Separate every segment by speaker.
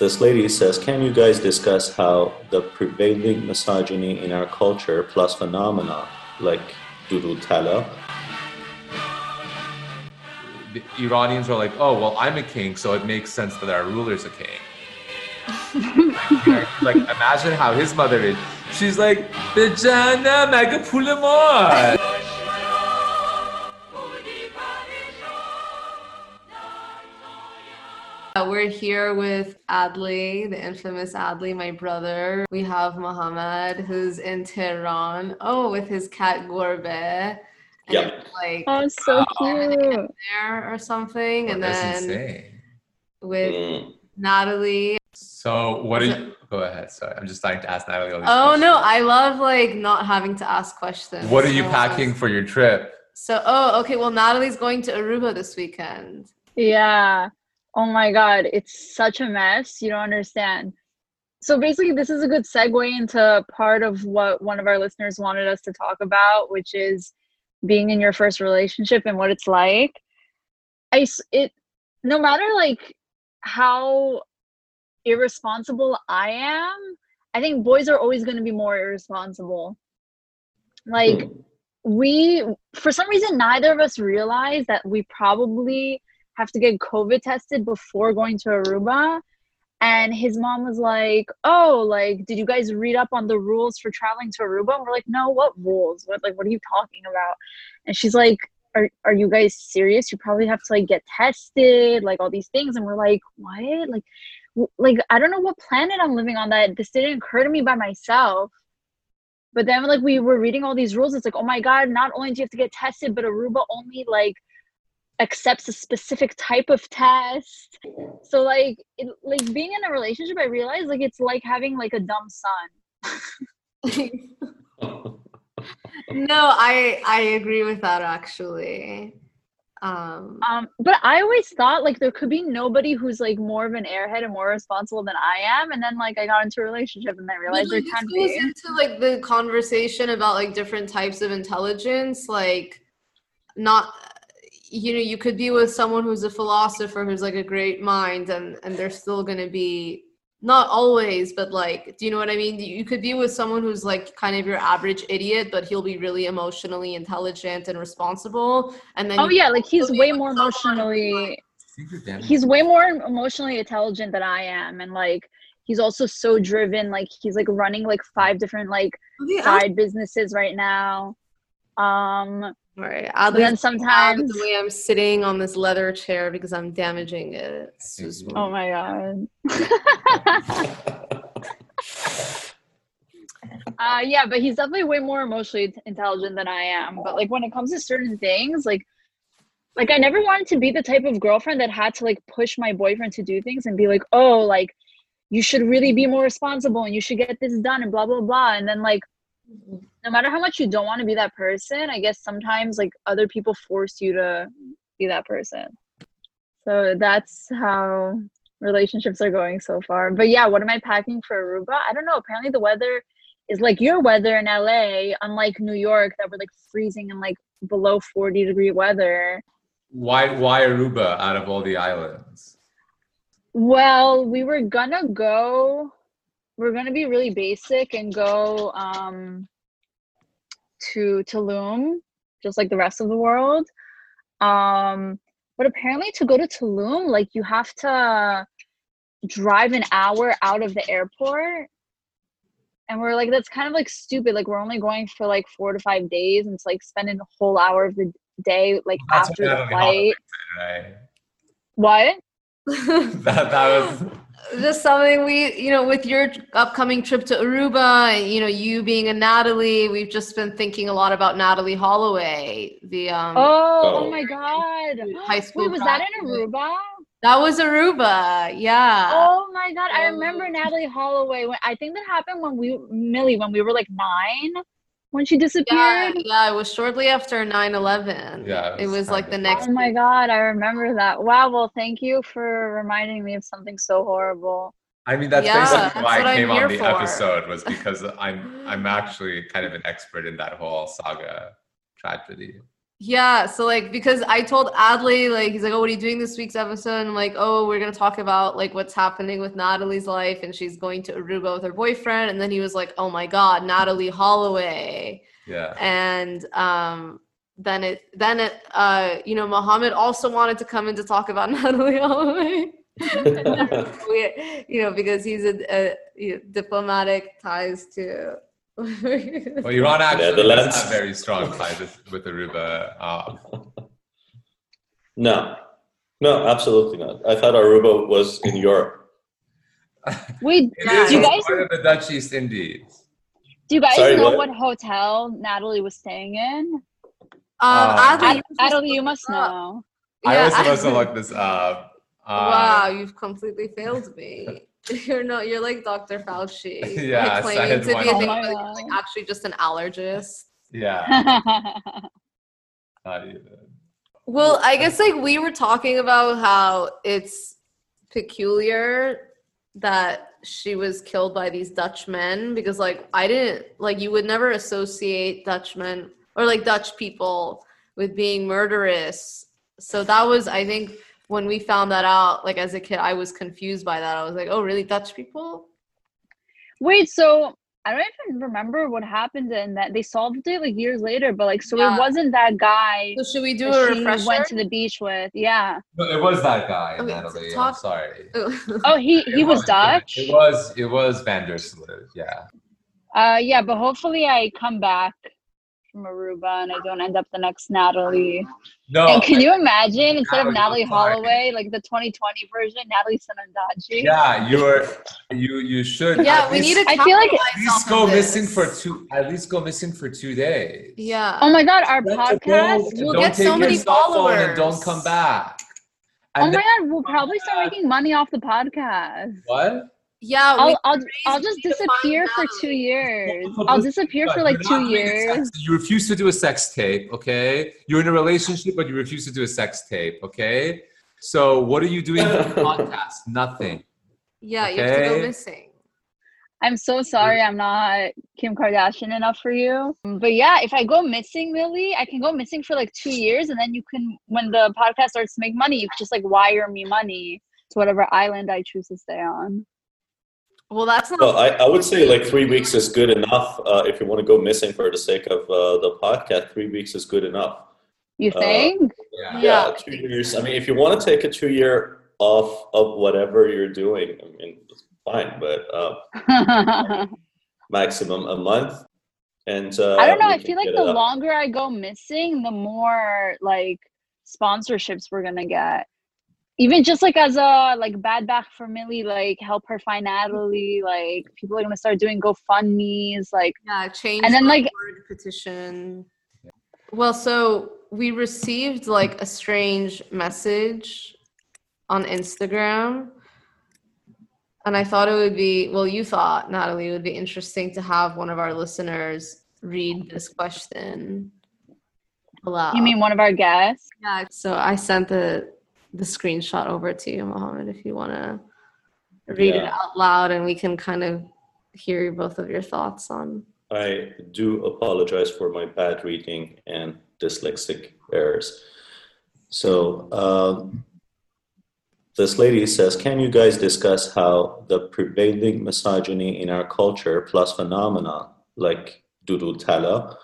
Speaker 1: This lady says, Can you guys discuss how the prevailing misogyny in our culture plus phenomena like Doodool Tallah
Speaker 2: the Iranians are like, oh, well, I'm a king, so it makes sense that our ruler's a king. like, like, imagine how his mother is. She's like, "Bejana maga pul.
Speaker 3: Uh, We're here with Adlee, the infamous Adlee, my brother. We have Mohammad, who's in Tehran. Oh, with his cat Gorbe. And
Speaker 1: Yeah.
Speaker 3: Like
Speaker 4: Oh, so cute.
Speaker 3: there or something. And then
Speaker 2: insane.
Speaker 3: with
Speaker 1: Mm.
Speaker 3: Natalie.
Speaker 2: So what are you? Go ahead. Sorry, I'm just starting to ask Natalie. All these
Speaker 3: Oh
Speaker 2: questions.
Speaker 3: no, I love like not having to ask questions.
Speaker 2: What are you
Speaker 3: So-
Speaker 2: packing for your trip?
Speaker 3: So, oh, okay. Well, Natalie's going to Aruba this weekend.
Speaker 4: Yeah. Oh my God. It's such a mess. You don't understand. So basically, this is a good segue into part of what one of our listeners wanted us to talk about, which is being in your first relationship and what it's like. I, it, no matter like how irresponsible I am, I think boys are always going to be more irresponsible. Like, hmm. we for some reason neither of us realized that we probably have to get covid tested before going to aruba. And his mom was like oh like did you guys read up on the rules for traveling to aruba? And we're like no what rules? What like what are you talking about? And she's like are, are you guys serious? You probably have to like get tested like all these things. And we're like what? Like like i don't know what planet i'm living on that this didn't occur to me by myself. But then like we were reading all these rules. It's like oh my god not only do you have to get tested but aruba only like accepts a specific type of test. So like it, like being in a relationship i realized like it's like having like a dumb son.
Speaker 3: No, I I agree with that actually. Um,
Speaker 4: um but i always thought like there could be nobody who's like more of an airhead and more responsible than i am and then like i got into a relationship and i realized there
Speaker 3: this
Speaker 4: can
Speaker 3: goes
Speaker 4: be.
Speaker 3: into like the conversation about like different types of intelligence like not you know you could be with someone who's a philosopher who's like a great mind and and they're still going to be not always but like do you know what i mean you could be with someone who's like kind of your average idiot but he'll be really emotionally intelligent and responsible and then
Speaker 4: oh yeah like he's way more emotionally
Speaker 3: like,
Speaker 2: I think you're damn-
Speaker 4: he's way more emotionally intelligent than I am, and like he's also so driven. Like he's like running like five different like
Speaker 3: Okay,
Speaker 4: side businesses right now. Um,
Speaker 3: All right.
Speaker 4: but then
Speaker 3: Adlee's
Speaker 4: sometimes,
Speaker 3: the way I'm sitting on this leather chair because I'm damaging it. It's just-
Speaker 4: oh my god. uh, yeah, but he's definitely way more emotionally intelligent than I am. But like when it comes to certain things, like like I never wanted to be the type of girlfriend that had to like push my boyfriend to do things and be like, oh, like you should really be more responsible and you should get this done and blah blah blah. And then like no matter how much you don't want to be that person, I guess sometimes like other people force you to be that person. So that's how relationships are going so far. But yeah, what am I packing for Aruba? I don't know. Apparently the weather is like your weather in LA, unlike New York that we're like freezing and like below 40 degree weather.
Speaker 2: Why why Aruba out of all the islands?
Speaker 4: Well, we were gonna go. We're gonna be really basic and go um, to Tulum, just like the rest of the world. Um, but apparently to go to Tulum, like you have to drive an hour out of the airport. And we're like, that's kind of like stupid. Like we're only going for like four to five days, and it's like spending a whole hour of the day like
Speaker 2: That's
Speaker 4: after the
Speaker 2: Natalee Holloway
Speaker 4: flight. What?
Speaker 2: Right? that, that was
Speaker 3: just something we you know with your upcoming trip to aruba you know you being a natalie we've just been thinking a lot about natalee holloway the um
Speaker 4: Oh, oh,
Speaker 1: Oh.
Speaker 4: my god.
Speaker 3: high school
Speaker 4: Wait, was that in. Aruba?
Speaker 3: that was aruba yeah
Speaker 4: Oh my god, I
Speaker 3: Oh.
Speaker 4: remember Natalee Holloway. When I think that happened when we Millie when we were like nine, when she disappeared.
Speaker 3: yeah, it was shortly after 9-11.
Speaker 2: Yeah, it
Speaker 3: It
Speaker 2: was
Speaker 3: was like the next
Speaker 4: Oh my god, I remember that. Wow, well, thank you for reminding me of something so horrible.
Speaker 2: I mean, that's
Speaker 3: Yeah,
Speaker 2: basically
Speaker 3: that's
Speaker 2: why
Speaker 3: what
Speaker 2: I
Speaker 3: I'm
Speaker 2: came on the
Speaker 3: for.
Speaker 2: episode was because I'm I'm actually kind of an expert in that whole saga tragedy.
Speaker 3: Yeah, so like because I told Adlee like he's like, oh, what are you doing this week's episode? And I'm like, oh, we're gonna talk about like what's happening with Natalie's life, and she's going to Aruba with her boyfriend. And then he was like, oh my god, Natalee Holloway.
Speaker 2: Yeah.
Speaker 3: And um, then it then it uh, you know Mohammad also wanted to come in to talk about Natalee Holloway. you know, because he's a, a you know, diplomatic ties to.
Speaker 2: Well, Iran actually does
Speaker 1: Netherlands.
Speaker 2: have very strong ties with, with Aruba. Uh,
Speaker 1: no, no, absolutely not. I thought Aruba was in Europe.
Speaker 4: Wait,
Speaker 2: it
Speaker 4: do you guys
Speaker 2: part of the Dutch East Indies.
Speaker 4: do you guys
Speaker 1: Sorry,
Speaker 4: know
Speaker 1: what?
Speaker 4: what hotel Natalie was staying in?
Speaker 3: Um,
Speaker 2: Uh,
Speaker 3: Adlee,
Speaker 4: Ad-
Speaker 3: you
Speaker 4: Natalie, you
Speaker 3: must
Speaker 4: must
Speaker 3: look up.
Speaker 4: know.
Speaker 2: I was supposed to look this up. Uh,
Speaker 3: Wow, you've completely failed me. You're not. You're like Dr. Fauci. like,
Speaker 2: Yes, I
Speaker 3: claiming to be a
Speaker 2: one.
Speaker 4: Oh
Speaker 3: thing,
Speaker 4: my
Speaker 3: but you're,
Speaker 4: God.
Speaker 3: like actually just an allergist.
Speaker 2: Yeah. Not even.
Speaker 3: Well, I guess like we were talking about how it's peculiar that she was killed by these Dutch men because like I didn't like you would never associate Dutchmen or like Dutch people with being murderous. So that was I think when we found that out like as a kid I was confused by that. I was like, "Oh, really Dutch people?"
Speaker 4: Wait, so I don't even remember what happened in that. They solved it like years later, but like, so
Speaker 3: Yeah.
Speaker 4: it wasn't that guy
Speaker 3: So should we do
Speaker 4: that
Speaker 3: a
Speaker 4: she
Speaker 3: refresher?
Speaker 4: went to the beach with. Yeah.
Speaker 2: No, it was that guy,
Speaker 3: Okay,
Speaker 2: Natalie. I'm sorry.
Speaker 4: Oh, he he
Speaker 2: It
Speaker 4: was Dutch.
Speaker 2: It was it was Van der Sloot, yeah.
Speaker 4: Uh, yeah, but hopefully I come back from Aruba and I don't end up the next Natalie.
Speaker 2: No,
Speaker 4: and can you imagine instead of
Speaker 2: Natalie
Speaker 4: Natalee
Speaker 2: Holloway.
Speaker 4: Holloway, like the 2020 version, Natalie Sanandaji?
Speaker 2: yeah, you're you you should
Speaker 3: yeah, we
Speaker 2: least-
Speaker 3: need to
Speaker 4: I feel like-
Speaker 2: at least go missing for two at least go missing for two days.
Speaker 3: Yeah.
Speaker 4: Oh my God, our
Speaker 1: That's
Speaker 4: podcast.
Speaker 1: goal.
Speaker 3: We'll get
Speaker 2: take
Speaker 3: so many
Speaker 2: cell phone and don't come back.
Speaker 4: Oh my
Speaker 2: then-
Speaker 4: God, we'll probably start making money off the podcast.
Speaker 2: what?
Speaker 3: Yeah,
Speaker 4: I'll I'll, I'll just
Speaker 3: money to find
Speaker 4: disappear for
Speaker 3: Natalie.
Speaker 4: two years. I'll disappear for like two years.
Speaker 2: You refuse to do a sex tape, okay? You're in a relationship, but you refuse to do a sex tape, okay? So what are you doing for the podcast? Nothing.
Speaker 3: Yeah, you have to go missing.
Speaker 4: I'm so sorry I'm not Kim Kardashian enough for you. But yeah, if I go missing, Millie, I can go missing for like two years and then you can when the podcast starts to make money, you can just like wire me money to whatever island I choose to stay on.
Speaker 3: Well, that's not.
Speaker 1: Well, I, I would say like three weeks is good enough uh, if you want to go missing for the sake of uh, the podcast. Three weeks is good enough.
Speaker 4: You
Speaker 1: Uh,
Speaker 4: think?
Speaker 2: Yeah.
Speaker 1: Yeah,
Speaker 3: Yeah.
Speaker 1: two years. I mean, if you want to take a two year off of whatever you're doing, I mean, it's fine, but uh, maximum a month. And uh,
Speaker 4: I don't know. I feel like the
Speaker 1: it up.
Speaker 4: longer I go missing, the more like sponsorships we're gonna get. Even just like as a like bad back for Millie, like help her find Natalie. Like people are gonna start doing GoFundmes. Like
Speaker 3: yeah, change
Speaker 4: and then, like-
Speaker 3: petition. Well, so we received like a strange message on Instagram. And I thought it would be, well, you thought, Natalie, it would be interesting to have one of our listeners read this question aloud.
Speaker 4: you mean one of our guests?
Speaker 3: Yeah, so I sent the the screenshot over to you, Mohammad, if you want to read it out loud and we can kind of hear both of your thoughts on.
Speaker 1: I do apologize for my bad reading and dyslexic errors. So, um, this lady says, Can you guys discuss how the prevailing misogyny in our culture plus phenomena like Doodool Tallah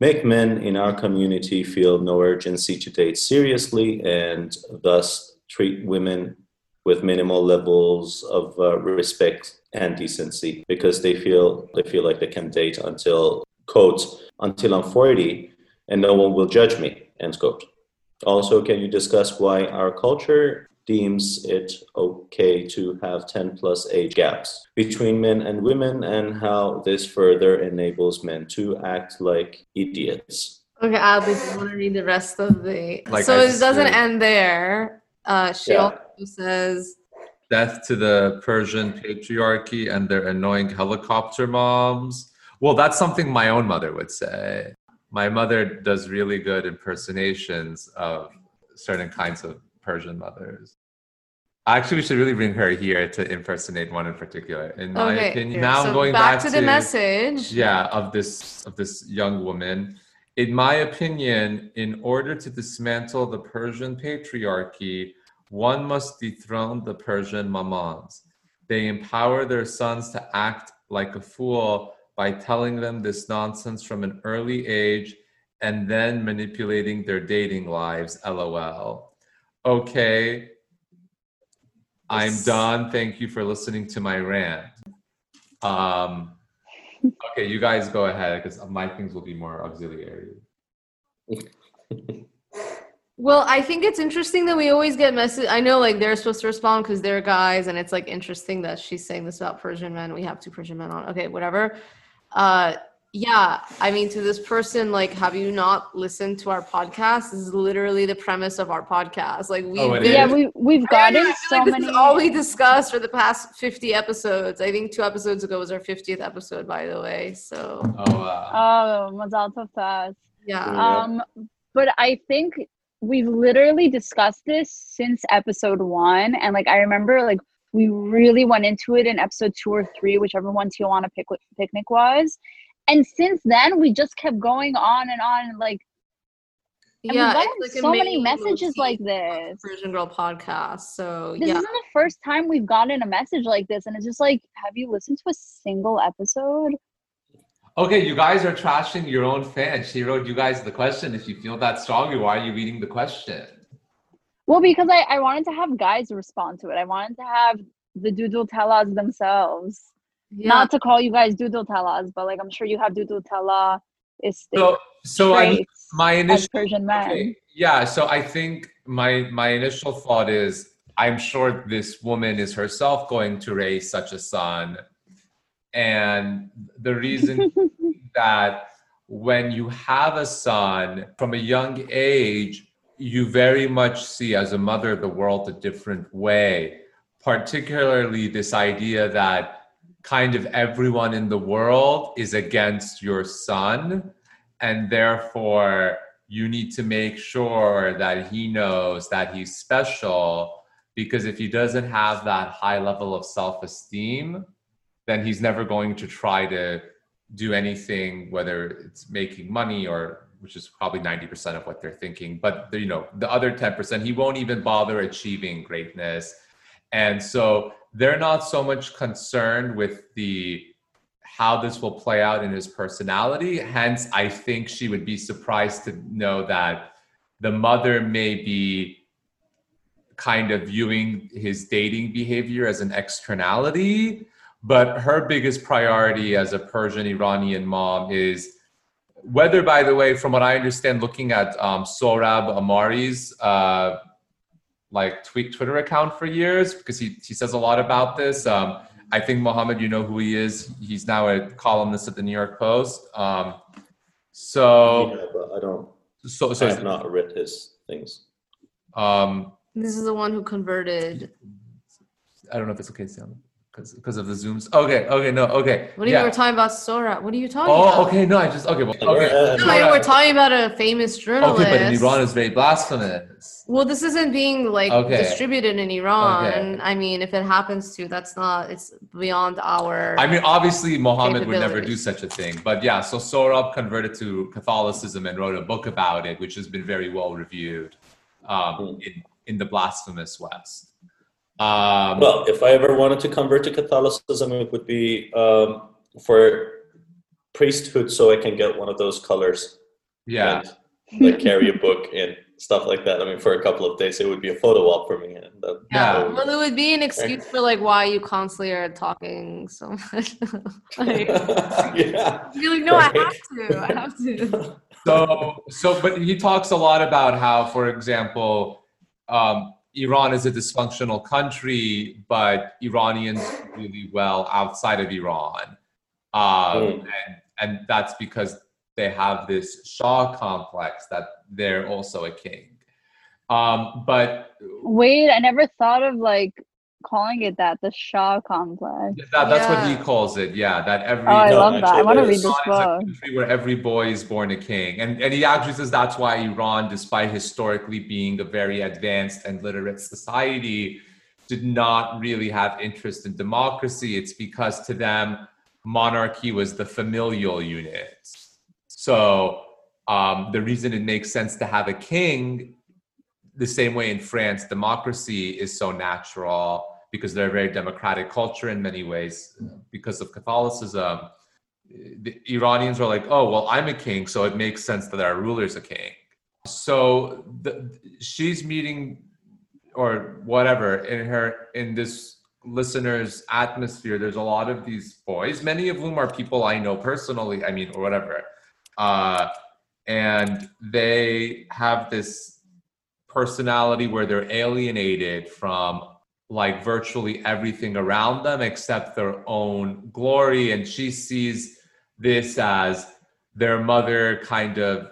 Speaker 1: make men in our community feel no urgency to date seriously and thus treat women with minimal levels of uh, respect and decency because they feel they feel like they can date until quote until I'm 40 and no one will judge me end quote. Also, can you discuss why our culture deems it okay to have 10 plus age gaps between men and women and how this further enables men to act like idiots?
Speaker 3: Okay, I'll be want to read the rest of the.
Speaker 2: Like
Speaker 3: so
Speaker 2: I
Speaker 3: it doesn't
Speaker 2: said-
Speaker 3: end there. Uh, she
Speaker 1: Yeah.
Speaker 3: also says,
Speaker 2: Death to the Persian patriarchy and their annoying helicopter moms. Well, that's something my own mother would say. My mother does really good impersonations of certain kinds of Persian mothers. Actually, we should really bring her here to impersonate one in particular. In my
Speaker 3: okay.
Speaker 2: opinion, now
Speaker 3: so
Speaker 2: I'm going
Speaker 3: back,
Speaker 2: back,
Speaker 3: to the message.
Speaker 2: yeah of this of this young woman in my opinion in order to dismantle the persian patriarchy one must dethrone the persian mamans they empower their sons to act like a fool by telling them this nonsense from an early age and then manipulating their dating lives lol okay i'm Don. thank you for listening to my rant um Okay, you guys go ahead because my things will be more auxiliary.
Speaker 3: Well, I think it's interesting that we always get message. I know, like they're supposed to respond because they're guys, and it's like interesting that she's saying this about Persian men. We have two Persian men on. Okay, whatever. Uh, yeah, I mean, to this person, like, have you not listened to our podcast? This is literally the premise of our podcast. Like, we've
Speaker 2: Oh,
Speaker 4: Yeah, we we've gotten
Speaker 3: don't I feel
Speaker 4: so
Speaker 3: like this
Speaker 4: many.
Speaker 3: is all we discussed for the past 50 episodes. I think two episodes ago was our 50th episode, by the way. So,
Speaker 2: Oh, wow.
Speaker 4: Oh, Mazal Tov
Speaker 3: yeah.
Speaker 1: Yeah.
Speaker 4: Um, but I think we've literally discussed this since episode one, and like I remember, like we really went into it in episode two or three, whichever one Tijuana pic- picnic was, and since then we just kept going on and on, like and
Speaker 3: yeah,
Speaker 4: we've gotten
Speaker 3: like
Speaker 4: so many messages like this.
Speaker 3: Persian Girl podcast. So,
Speaker 4: This
Speaker 3: yeah.
Speaker 4: isn't the first time we've gotten a message like this, and it's just like, have you listened to a single episode?
Speaker 2: Okay, you guys are trashing your own fan. She wrote you guys the question. If you feel that strongly, why are you reading the question?
Speaker 4: Well, because I, I wanted to have guys respond to it. I wanted to have the doodle tellas themselves.
Speaker 3: Yeah.
Speaker 4: Not to call you guys doodle tellas, but like I'm sure you have doodle tella is
Speaker 2: So, so I, my initial
Speaker 4: Persian man.
Speaker 2: Okay, yeah. So I think my my initial thought is I'm sure this woman is herself going to raise such a son, and the reason that when you have a son from a young age, you very much see as a mother the world a different way. Particularly this idea that kind of everyone in the world is against your son, and therefore you need to make sure that he knows that he's special because if he doesn't have that high level of self-esteem then he's never going to try to do anything whether it's making money or which is probably 90% of what they're thinking. But you know the other 10% he won't even bother achieving greatness and so they're not so much concerned with the how this will play out in his personality. Hence, I think she would be surprised to know that the mother may be kind of viewing his dating behavior as an externality. But her biggest priority as a Persian Iranian mom is whether, by the way, from what I understand, looking at um, Sohrab Ahmari's uh, like tweet Twitter account for years, because he, he says a lot about this. Um, I think Mohammad, you know who he is. He's now a columnist at the New York Post. Um, so,
Speaker 1: yeah, but I don't.
Speaker 2: so,
Speaker 1: I
Speaker 2: so,
Speaker 1: have not read his things.
Speaker 2: um,
Speaker 3: This is the one who converted.
Speaker 2: I don't know if it's okay to say because because of the zooms. Okay, okay, no, okay.
Speaker 3: What do you
Speaker 2: yeah.
Speaker 3: we're talking about Sora? What are you talking about?
Speaker 2: Oh, okay, no, I just okay, well, okay.
Speaker 3: No, I- we're talking about a famous journalist.
Speaker 2: Okay, but in Iran is very blasphemous.
Speaker 3: Well, this isn't being like
Speaker 2: Okay.
Speaker 3: distributed in Iran.
Speaker 2: Okay.
Speaker 3: I mean, if it happens to, that's not. It's beyond our.
Speaker 2: I mean, obviously, Mohammad would never do such a thing. But yeah, so Sohrab converted to Catholicism and wrote a book about it, which has been very well reviewed um, in, in the blasphemous West. Um,
Speaker 1: Well, if I ever wanted to convert to Catholicism, it would be um, for priesthood, so I can get one of those colors
Speaker 2: Yeah.
Speaker 1: and, like carry a book and stuff like that. I mean, for a couple of days, it would be a photo op for me. And that,
Speaker 2: Yeah.
Speaker 1: that
Speaker 3: Well, it would be an excuse for like why you constantly are talking so much. like,
Speaker 1: yeah.
Speaker 3: you're like, no, I have to. I have to.
Speaker 2: so so but he talks a lot about how for example um, iran is a dysfunctional country but iranians do really well outside of iran um,
Speaker 1: Mm.
Speaker 2: and, and that's because they have this shah complex that they're also a king um, but
Speaker 4: Wait, I never thought of like calling it that, the Shah complex.
Speaker 2: that, that's what he calls it yeah that every
Speaker 4: Oh, I
Speaker 1: No,
Speaker 4: love that. I want to read this
Speaker 2: Iran is a
Speaker 4: book.
Speaker 2: country where every boy is born a king. And, and he actually says that's why Iran, despite historically being a very advanced and literate society, did not really have interest in democracy. It's because to them, monarchy was the familial unit. So um, the reason it makes sense to have a king, the same way in France, democracy is so natural because they're a very democratic culture in many ways because of Catholicism the Iranians are like, oh, well, I'm a king, so it makes sense that our ruler's a king. So the, she's meeting or whatever in her in this listener's atmosphere. There's a lot of these boys, many of whom are people I know personally. I mean, or whatever, uh, and they have this personality where they're alienated from like virtually everything around them except their own glory. And she sees this as their mother kind of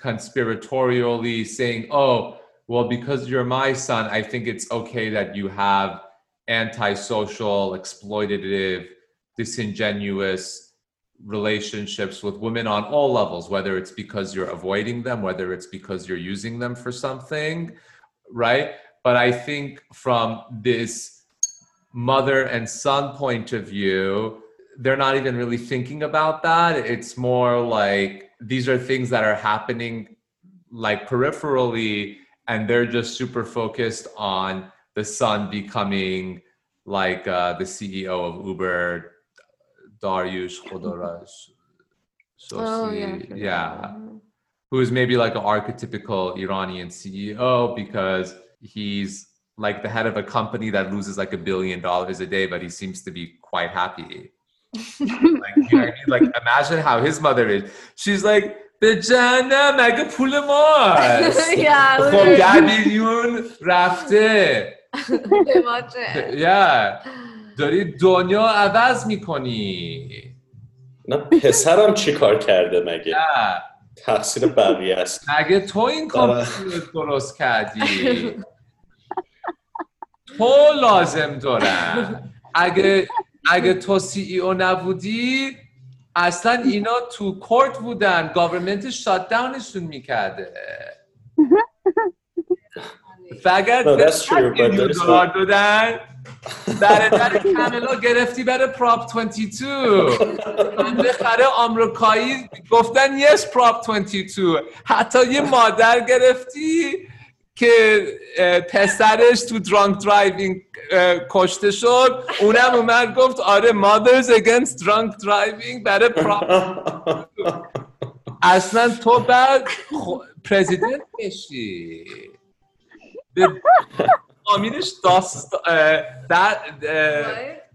Speaker 2: conspiratorially saying oh well because you're my son i think it's okay that you have antisocial exploitative disingenuous relationships with women on all levels whether it's because you're avoiding them whether it's because you're using them for something right but i think from this mother and son point of view they're not even really thinking about that it's more like these are things that are happening like peripherally and they're just super focused on the son becoming like uh, the ceo of uber dariush Khosrowshahi.
Speaker 3: Oh, yeah. I
Speaker 2: Sosi,
Speaker 3: forgot
Speaker 2: yeah who is maybe like an archetypical Iranian CEO because he's like the head of a company that loses like a billion dollars a day, but he seems to be quite happy. like, you know what I mean? like imagine how his mother is. She's like, به جهنم مگه پول ماست
Speaker 3: yeah,
Speaker 2: خب
Speaker 3: literally.
Speaker 2: ده میلیون رفته
Speaker 3: Pretty much it.
Speaker 2: yeah. داری دنیا عوض میکنی
Speaker 1: نه پسرم چی کار کرده مگه
Speaker 2: نه
Speaker 1: تقصیر بقیه است
Speaker 2: مگه تو این کامپیوتر رو درست کردی تو لازم دارن. اگه اگه تو سی ای او نبودی اصلا اینا تو کورت بودن. گاورمنت شات داونشون می‌کرده فقط دلار دادن در در کملا گرفتی بره پراپ 22 من بخره آمریکایی گفتن یس پراپ 22 حتی یه مادر گرفتی که پسرش تو درانک درایوینگ کشته شد اونم اومد گفت آره مادرز اگنست درانک درایوینگ برای اصلا تو بعد خو... پرزیدنت بشی به- آمینش داست that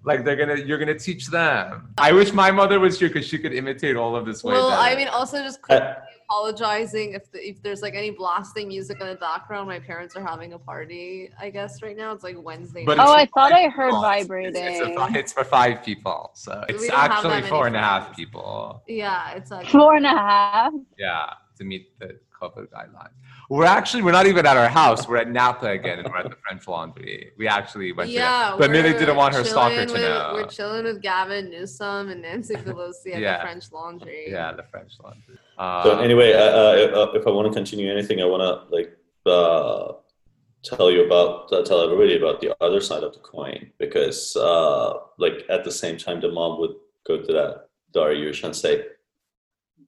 Speaker 2: like they're gonna you're gonna teach them i wish my mother was here because she could imitate all of this way
Speaker 3: Well,
Speaker 2: better.
Speaker 3: I mean, also just quickly apologizing if the, if there's like any blasting music in the background. My parents are having a party. I guess right now it's like Wednesday.
Speaker 2: But
Speaker 3: night.
Speaker 4: Oh, I thought I heard
Speaker 2: people.
Speaker 4: Vibrating.
Speaker 2: It's, it's, a, it's for five people, so it's
Speaker 3: don't have that
Speaker 2: actually
Speaker 3: many
Speaker 2: four and a half people.
Speaker 3: yeah, it's like
Speaker 4: Four and a half.
Speaker 2: Yeah, to meet the COVID guidelines. We're actually we're not even at our house. We're at Napa again, and we're at the French Laundry. We actually went
Speaker 3: yeah.
Speaker 2: there, but Millie didn't want her stalker
Speaker 3: chilling
Speaker 2: to
Speaker 3: with-
Speaker 2: know.
Speaker 3: We're chilling with Gavin Newsom and Nancy Pelosi at
Speaker 2: Yeah.
Speaker 3: the French Laundry.
Speaker 2: Yeah, the French Laundry. Uh,
Speaker 1: So anyway, uh, uh, uh, if I want to continue anything, I want to like uh, tell you about uh, tell everybody about the other side of the coin because uh, like at the same time, the mom would go to that Dariush and say,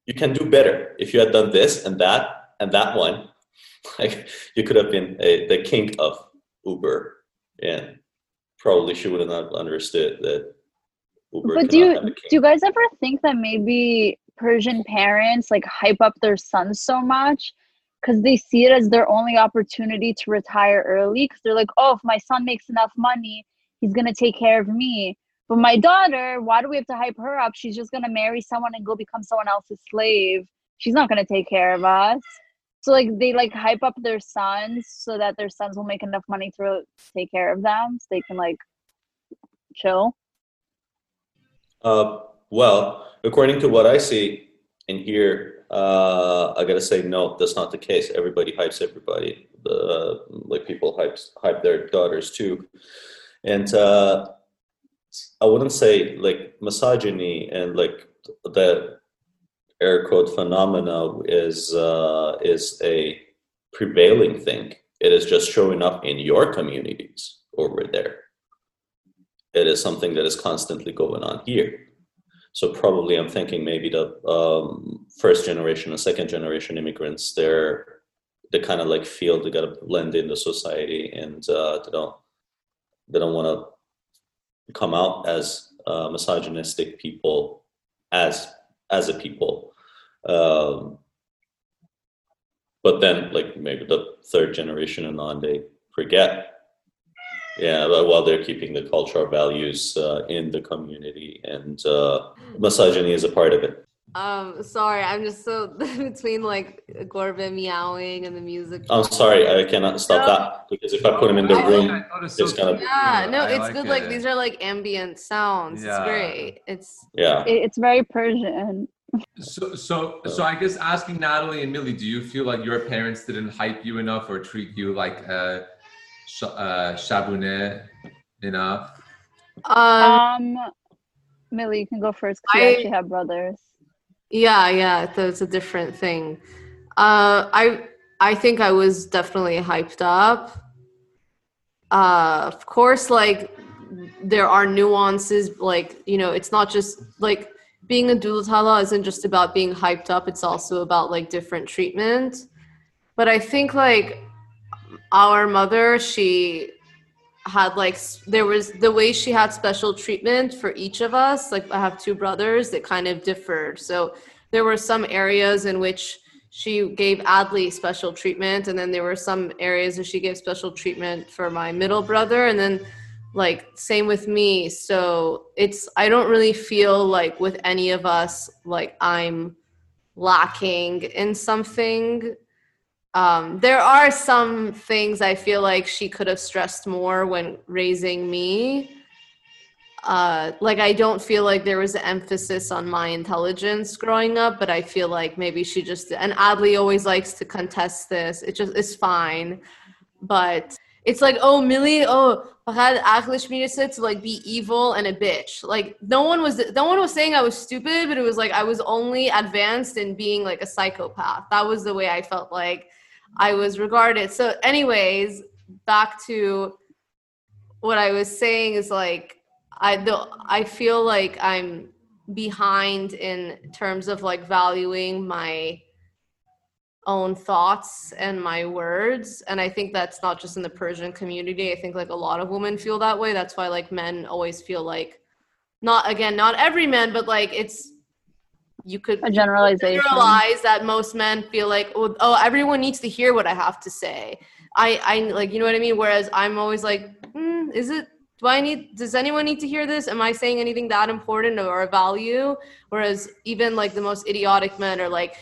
Speaker 1: "You can do better if you had done this and that and that one. Like you could have been a, the king of Uber." And probably she would have not understood that Uber
Speaker 4: But do you do you guys ever think that maybe Persian parents like hype up their sons so much because they see it as their only opportunity to retire early because they're like, oh, if my son makes enough money, he's gonna take care of me. But my daughter, why do we have to hype her up? She's just gonna marry someone and go become someone else's slave. She's not gonna take care of us. So like they like hype up their sons so that their sons will make enough money to take care of them so they can like chill.
Speaker 1: Uh, well, according to what I see and hear, uh, I gotta say no, that's not the case. Everybody hypes everybody. The like people hype hype their daughters too, and uh, I wouldn't say like misogyny and like the air quote phenomena is uh, is a prevailing thing. It is just showing up in your communities over there. It is something that is constantly going on here. So probably I'm thinking maybe the um, first generation and second generation immigrants, they're they kind of like feel they gotta blend into society and uh, they don't they don't want to come out as uh, misogynistic people as as a people. Um, but then, like maybe the third generation and on, they forget. Yeah, but while they're keeping the cultural values uh, in the community, and uh, misogyny is a part of it.
Speaker 3: Um, sorry, I'm just so between like Corbin meowing and the music.
Speaker 1: I'm sorry, I cannot stop
Speaker 3: No.
Speaker 1: that because if I put him in the
Speaker 2: I-
Speaker 1: room,
Speaker 2: I thought it's so
Speaker 1: it's gonna.
Speaker 3: Yeah, no,
Speaker 2: I
Speaker 3: it's
Speaker 2: like
Speaker 3: good. Like these are like ambient sounds.
Speaker 2: Yeah.
Speaker 3: It's great. It's
Speaker 1: yeah.
Speaker 4: It's very Persian.
Speaker 2: So, so, so I guess asking Natalie and Millie, do you feel like your parents didn't hype you enough or treat you like a sh- uh, shabune enough?
Speaker 3: um,
Speaker 4: Um, Millie, you can go first because you
Speaker 3: I-
Speaker 4: actually have brothers.
Speaker 3: Yeah, yeah. It's a different thing. Uh, I I think I was definitely hyped up. Uh, of course, like there are nuances. Like you know, it's not just like being a dulatala isn't just about being hyped up. It's also about like different treatment. But I think like our mother, she had like there was the way she had special treatment for each of us like i have two brothers that kind of differed. So there were some areas in which she gave Adlee special treatment and then there were some areas that she gave special treatment for my middle brother and then like same with me. So it's i don't really feel like with any of us like i'm lacking in something um, there are some things I feel like she could have stressed more when raising me. Uh, like I don't feel like there was an emphasis on my intelligence growing up, but I feel like maybe she just and Adlee always likes to contest this. It just it's fine, but it's like oh Millie, oh Fahad Akhlish said to like be evil and a bitch. Like no one was no one was saying I was stupid, but it was like I was only advanced in being like a psychopath. That was the way I felt like I was regarded. So, anyways, back to what I was saying is like I the I feel like I'm behind in terms of like valuing my own thoughts and my words. And i think that's not just in the persian community. I think like a lot of women feel that way. That's why like men always feel like not again not every man but like it's you could
Speaker 4: A generalization.
Speaker 3: generalize that most men feel like oh, oh everyone needs to hear what i have to say i i like you know what i mean whereas i'm always like mm, is it do i need does anyone need to hear this am i saying anything that important or a value whereas even like the most idiotic men are like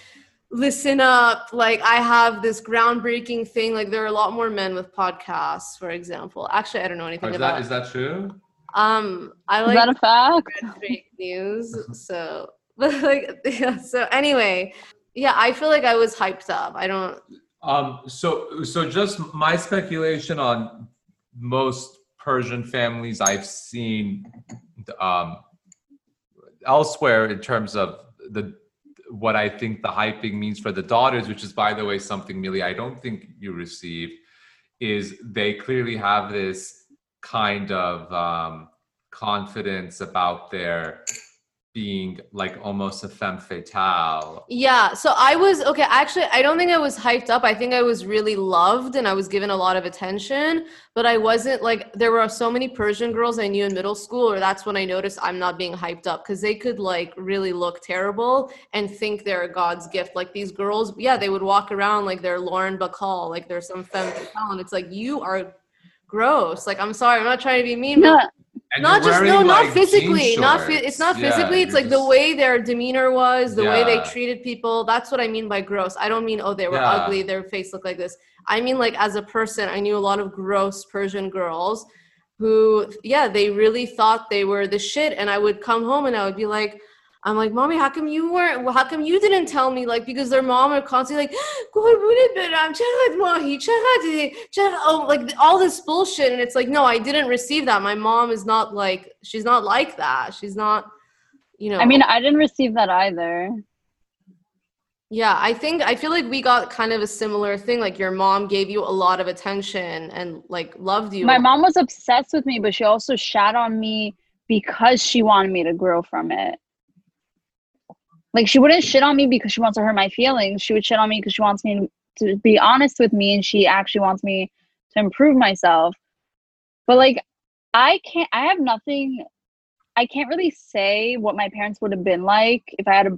Speaker 3: listen up like i have this groundbreaking thing like there are a lot more men with podcasts for example actually i don't know
Speaker 2: Or
Speaker 3: anything
Speaker 2: is
Speaker 3: about
Speaker 2: that is that true?
Speaker 3: um i
Speaker 4: Is
Speaker 3: like
Speaker 4: that a fact?
Speaker 3: read fake news. So, but like, yeah. So anyway, yeah, I feel like I was hyped up. I don't.
Speaker 2: Um, so, so just my speculation on most Persian families I've seen um, elsewhere in terms of the what I think the hyping means for the daughters, which is by the way something Millie I don't think you received, is they clearly have this kind of um, confidence about their being like almost a femme fatale.
Speaker 3: Yeah, so I was okay. Actually, I don't think I was hyped up. I think I was really loved and I was given a lot of attention, but I wasn't like there were so many Persian girls I knew in middle school, or that's when I noticed I'm not being hyped up because they could like really look terrible and think they're a God's gift. Like these girls, yeah, they would walk around like they're Lauren Bacall, like they're some femme fatale, and it's like you are gross. Like I'm sorry, I'm not trying to be mean,
Speaker 4: No,
Speaker 3: but
Speaker 2: And
Speaker 3: not just no not physically not phy- it's not.
Speaker 2: Yeah,
Speaker 3: physically it's like the way their demeanor was the way they treated people that's what i mean by gross i don't mean oh they were
Speaker 2: Yeah.
Speaker 3: ugly their face looked like this i mean like as a person i knew a lot of gross persian girls who yeah they really thought they were the shit and i would come home and i would be like I'm like, mommy, how come you weren't? How come you didn't tell me? Like, because their mom are constantly like, um, oh, like all this bullshit, and it's like, no, I didn't receive that. My mom is not like, she's not like that. She's not, you know.
Speaker 4: I mean, I didn't receive that either.
Speaker 3: Yeah, I think I feel like we got kind of a similar thing. Like your mom gave you a lot of attention and like loved you.
Speaker 4: My mom was obsessed with me, but she also shat on me because she wanted me to grow from it. Like she wouldn't shit on me because she wants to hurt my feelings. She would shit on me because she wants me to be honest with me and she actually wants me to improve myself. But like I can't I have nothing I can't really say what my parents would have been like if I had a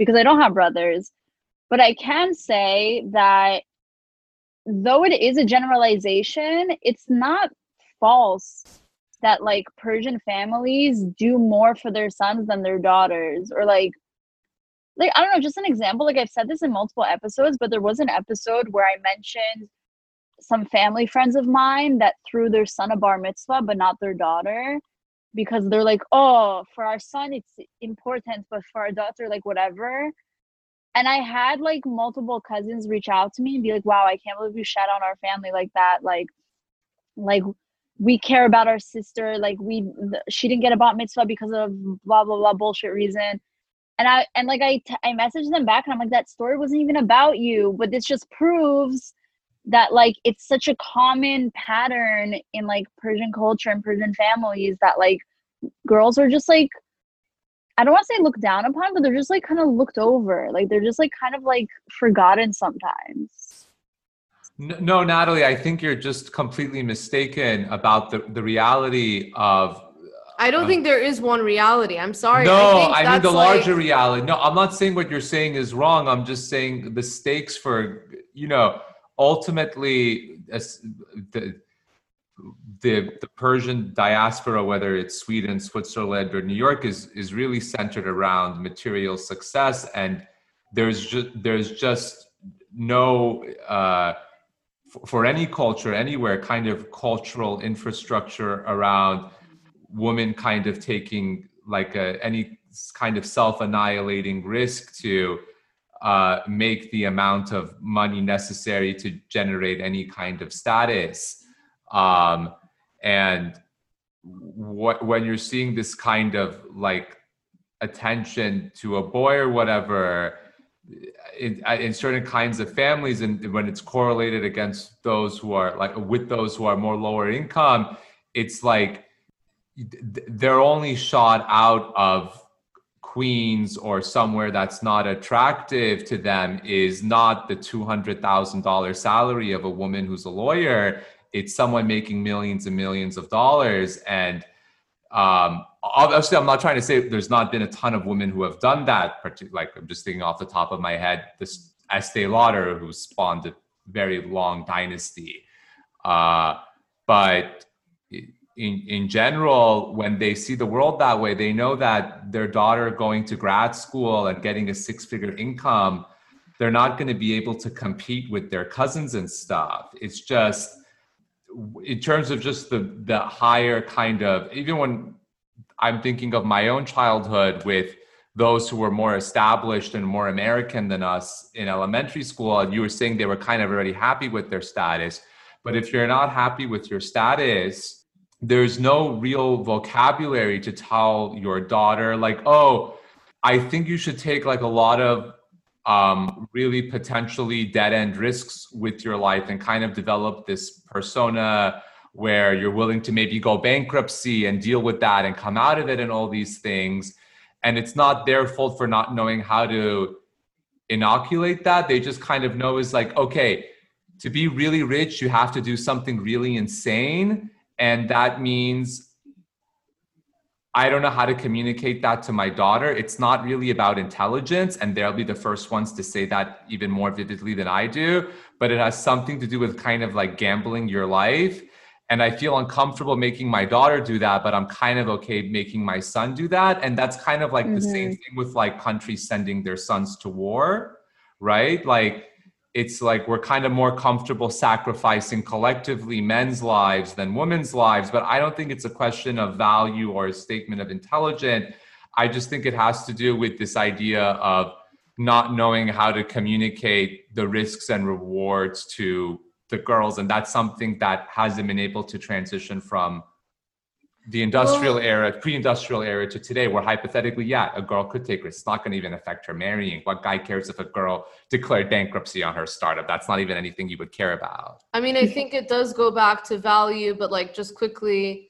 Speaker 4: because I don't have brothers. But I can say that though it is a generalization, it's not false that like Persian families do more for their sons than their daughters or like like I don't know, just an example like I've said this in multiple episodes, but there was an episode where I mentioned some family friends of mine that threw their son a bar mitzvah but not their daughter because they're like, oh, for our son it's important, but for our daughter, like whatever. And I had like multiple cousins reach out to me and be like, wow, I can't believe you shat on our family like that. Like, like we care about our sister. Like we, she didn't get a bat mitzvah because of blah blah blah bullshit reason. And I and like I t- I messaged them back and I'm like, that story wasn't even about you, but this just proves that like it's such a common pattern in like Persian culture and Persian families that like girls are just like I don't want to say looked down upon, but they're just like kind of looked over. Like they're just like kind of like forgotten sometimes.
Speaker 2: No, Natalie, I think you're just completely mistaken about the, the reality of.
Speaker 3: I don't
Speaker 2: uh,
Speaker 3: think there is one reality. I'm sorry.
Speaker 2: No,
Speaker 3: I, think
Speaker 2: I, mean
Speaker 3: that's
Speaker 2: the
Speaker 3: like-
Speaker 2: larger reality. No, I'm not saying what you're saying is wrong. I'm just saying the stakes for, you know, ultimately the, the the Persian diaspora, whether it's Sweden, Switzerland, or New York, is is really centered around material success, and there's just there's just no uh, for any culture anywhere kind of cultural infrastructure around women kind of taking like a, any kind of self-annihilating risk to uh, make the amount of money necessary to generate any kind of status. Um, and what when you're seeing this kind of like attention to a boy or whatever in, in certain kinds of families and when it's correlated against those who are like with those who are more lower income it's like they're only shot out of Queens or somewhere that's not attractive to them is not the $200,000 salary of a woman who's a lawyer. It's someone making millions and millions of dollars. And um, obviously, I'm not trying to say there's not been a ton of women who have done that. Like, I'm just thinking off the top of my head, this Estee Lauder, who spawned a very long dynasty. Uh, but in in general when they see the world that way they know that their daughter going to grad school and getting a six figure income they're not going to be able to compete with their cousins and stuff it's just in terms of just the the higher kind of even when I'm thinking of my own childhood with those who were more established and more American than us in elementary school. And you were saying they were kind of already happy with their status. But if you're not happy with your status, there's no real vocabulary to tell your daughter, like, oh, I think you should take like a lot of um, really potentially dead end risks with your life and kind of develop this persona where you're willing to maybe go bankruptcy and deal with that and come out of it and all these things. And it's not their fault for not knowing how to inoculate that. They just kind of know is like, okay, to be really rich, you have to do something really insane. And that means I don't know how to communicate that to my daughter. It's not really about intelligence, and they'll be the first ones to say that even more vividly than I do. But it has something to do with kind of like gambling your life. And I feel uncomfortable making my daughter do that, but I'm kind of okay making my son do that. And that's kind of like mm-hmm. the same thing with like countries sending their sons to war, right? Like it's like we're kind of more comfortable sacrificing collectively men's lives than women's lives. But I don't think it's a question of value or a statement of intelligence. I just think it has to do with this idea of not knowing how to communicate the risks and rewards to the girls. And that's something that hasn't been able to transition from the industrial era, pre-industrial era to today, where hypothetically, yeah, a girl could take risks. It's not going to even affect her marrying. What guy cares if a girl declared bankruptcy on her startup? That's not even anything you would care about.
Speaker 3: I mean, I think it does go back to value, but like just quickly,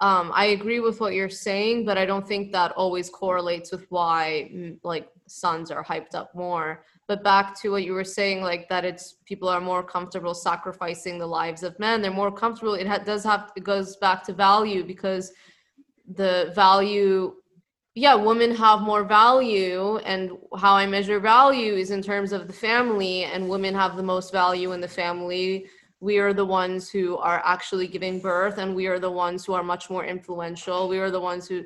Speaker 3: um, I agree with what you're saying, but I don't think that always correlates with why mm, like sons are hyped up more. But back to what you were saying like that it's people are more comfortable sacrificing the lives of men. They're more comfortable it ha- does have it goes back to value because the value yeah women have more value and how i measure value is in terms of the family and women have the most value in the family we are the ones who are actually giving birth and we are the ones who are much more influential. We are the ones who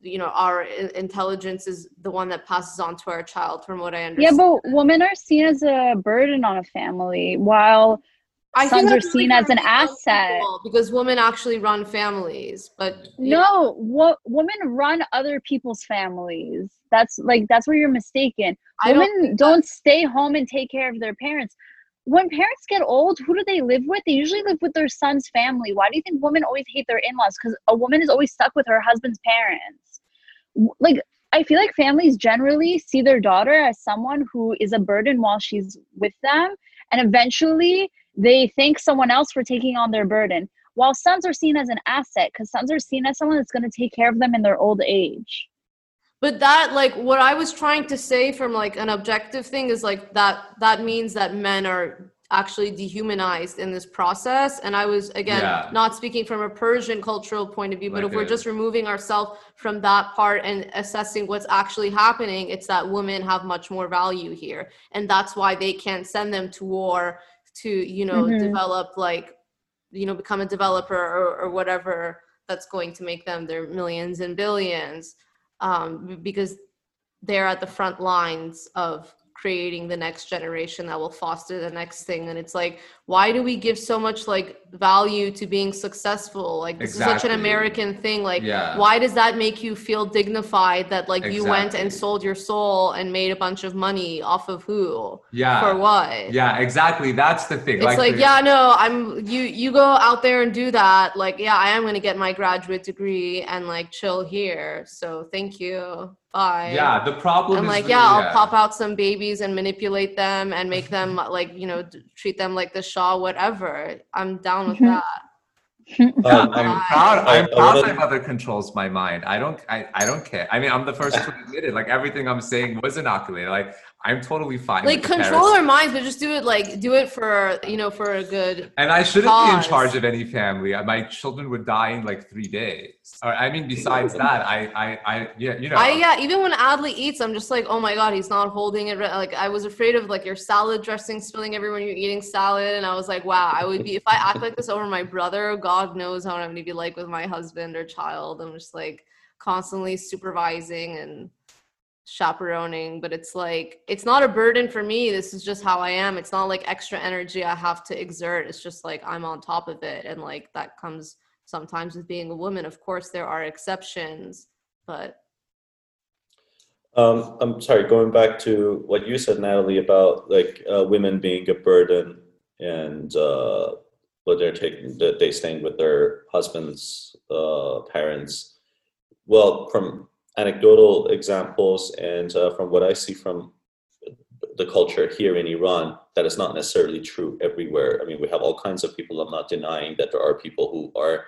Speaker 3: you know our intelligence is the one that passes on to our child from what i understand
Speaker 4: yeah but women are seen as a burden on a family while I sons are seen as an asset.
Speaker 3: because women actually run families but
Speaker 4: no what women run other people's families. That's like that's where you're mistaken. I women don't, don't stay home and take care of their parents when parents get old, who do they live with? They usually live with their son's family. Why do you think women always hate their in laws? Because a woman is always stuck with her husband's parents like I feel like families generally see their daughter as someone who is a burden while she's with them, and eventually they thank someone else for taking on their burden. While sons are seen as an asset, because sons are seen as someone that's going to take care of them in their old age.
Speaker 3: But that, like, what I was trying to say from like an objective thing is like that. That means that men are actually dehumanized in this process. And I was, again, yeah. not speaking from a Persian cultural point of view, but like if we're just removing ourselves from that part and assessing what's actually happening, it's that women have much more value here. And that's why they can't send them to war to, you know, mm-hmm. develop like, you know, become a developer or, or whatever that's going to make them their millions and billions um, because they're at the front lines of creating the next generation that will foster the next thing. And it's like why do we give so much like value to being successful? Like this exactly. is such an american thing. Like yeah. why does that make you feel dignified that like exactly. you went and sold your soul and made a bunch of money off of who?
Speaker 2: Yeah.
Speaker 3: For what?
Speaker 2: Yeah exactly. That's the thing.
Speaker 3: It's like, like yeah no i'm you you go out there and do that. Like yeah i am going to get my graduate degree and like chill here. So thank you bye.
Speaker 2: Yeah, the problem.
Speaker 3: I'm like, really, yeah, I'll yeah. pop out some babies and manipulate them and make them like you know treat them like the Shah, whatever. I'm down with mm-hmm. that.
Speaker 2: Um, I'm proud. I'm proud my mother controls my mind. I don't. I, I don't care. I mean, I'm the first to admit it. Like everything I'm saying was inoculated. Like I'm totally fine.
Speaker 3: Like control our minds, but just do it like do it for you know for a good.
Speaker 2: And I shouldn't cause. be in charge of any family. Uh, my children would die in like three days. Or, I mean, besides that, I, I, I, yeah, you know.
Speaker 3: I yeah. Even when Adlee eats, I'm just like, oh my god, he's not holding it. right. Like I was afraid of like your salad dressing spilling everywhere when you're eating salad, and I was like, wow, I would be if I act like this over my brother. God knows how I'm going to be like with my husband or child. I'm just like constantly supervising and chaperoning but it's like it's not a burden for me this is just how i am it's not like extra energy i have to exert it's just like i'm on top of it and like that comes sometimes with being a woman. Of course, there are exceptions, but
Speaker 1: Um, I'm sorry, going back to what you said, Natalie, about like uh, women being a burden and uh, what they're taking, that they staying with their husbands' uh, parents. Well, from anecdotal examples and uh, from what I see from the culture here in Iran, that is not necessarily true everywhere. I mean, we have all kinds of people. I'm not denying that there are people who are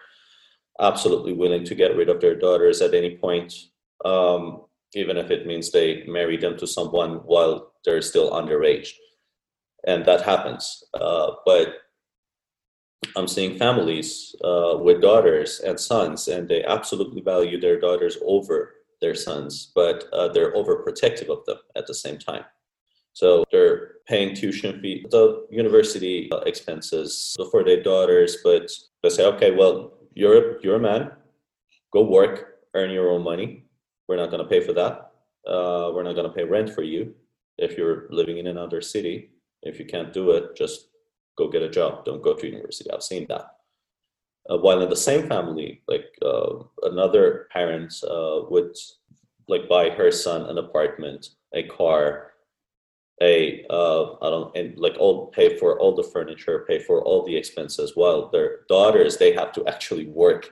Speaker 1: absolutely willing to get rid of their daughters at any point. Um, even if it means they marry them to someone while they're still underage. And that happens. Uh, but I'm seeing families uh, with daughters and sons, and they absolutely value their daughters over their sons, but uh, they're overprotective of them at the same time. So they're paying tuition fee, the university uh, expenses for their daughters, but they say, okay, well, you're you're a man, go work, earn your own money, we're not going to pay for that. Uh, we're not going to pay rent for you if you're living in another city. If you can't do it, just go get a job. Don't go to university. I've seen that. Uh, while in the same family, like uh, another parent uh, would like buy her son an apartment, a car, a uh, I don't and like all pay for all the furniture, pay for all the expenses. While their daughters, they have to actually work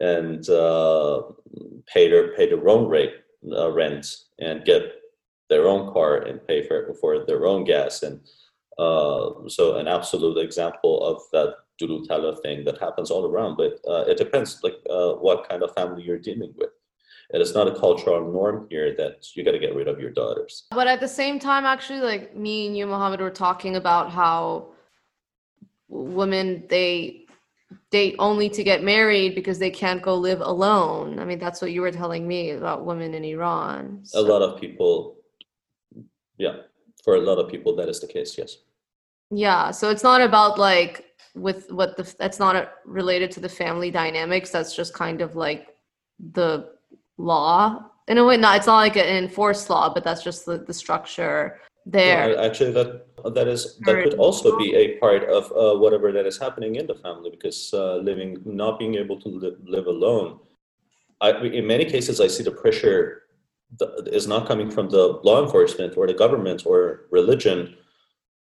Speaker 1: and uh, pay their pay their own rate uh, rent and get their own car and pay for for their own gas and uh, so an absolute example of that Doodool Tallah thing that happens all around but uh, it depends like uh, what kind of family you're dealing with it is not a cultural norm here that you got to get rid of your daughters
Speaker 3: but at the same time actually like me and you Mohammad were talking about how women they date only to get married because they can't go live alone. I mean, that's what you were telling me about women in Iran.
Speaker 1: So. A lot of people, yeah, for a lot of people, that is the case, yes.
Speaker 3: Yeah, so it's not about like with what the that's not related to the family dynamics. That's just kind of like the law in a way. Not it's not like an enforced law, but that's just the, the structure there.
Speaker 1: Yeah, actually, that that is that could also be a part of uh, whatever that is happening in the family because uh, living, not being able to live, live alone. I, in many cases, I see the pressure is not coming from the law enforcement or the government or religion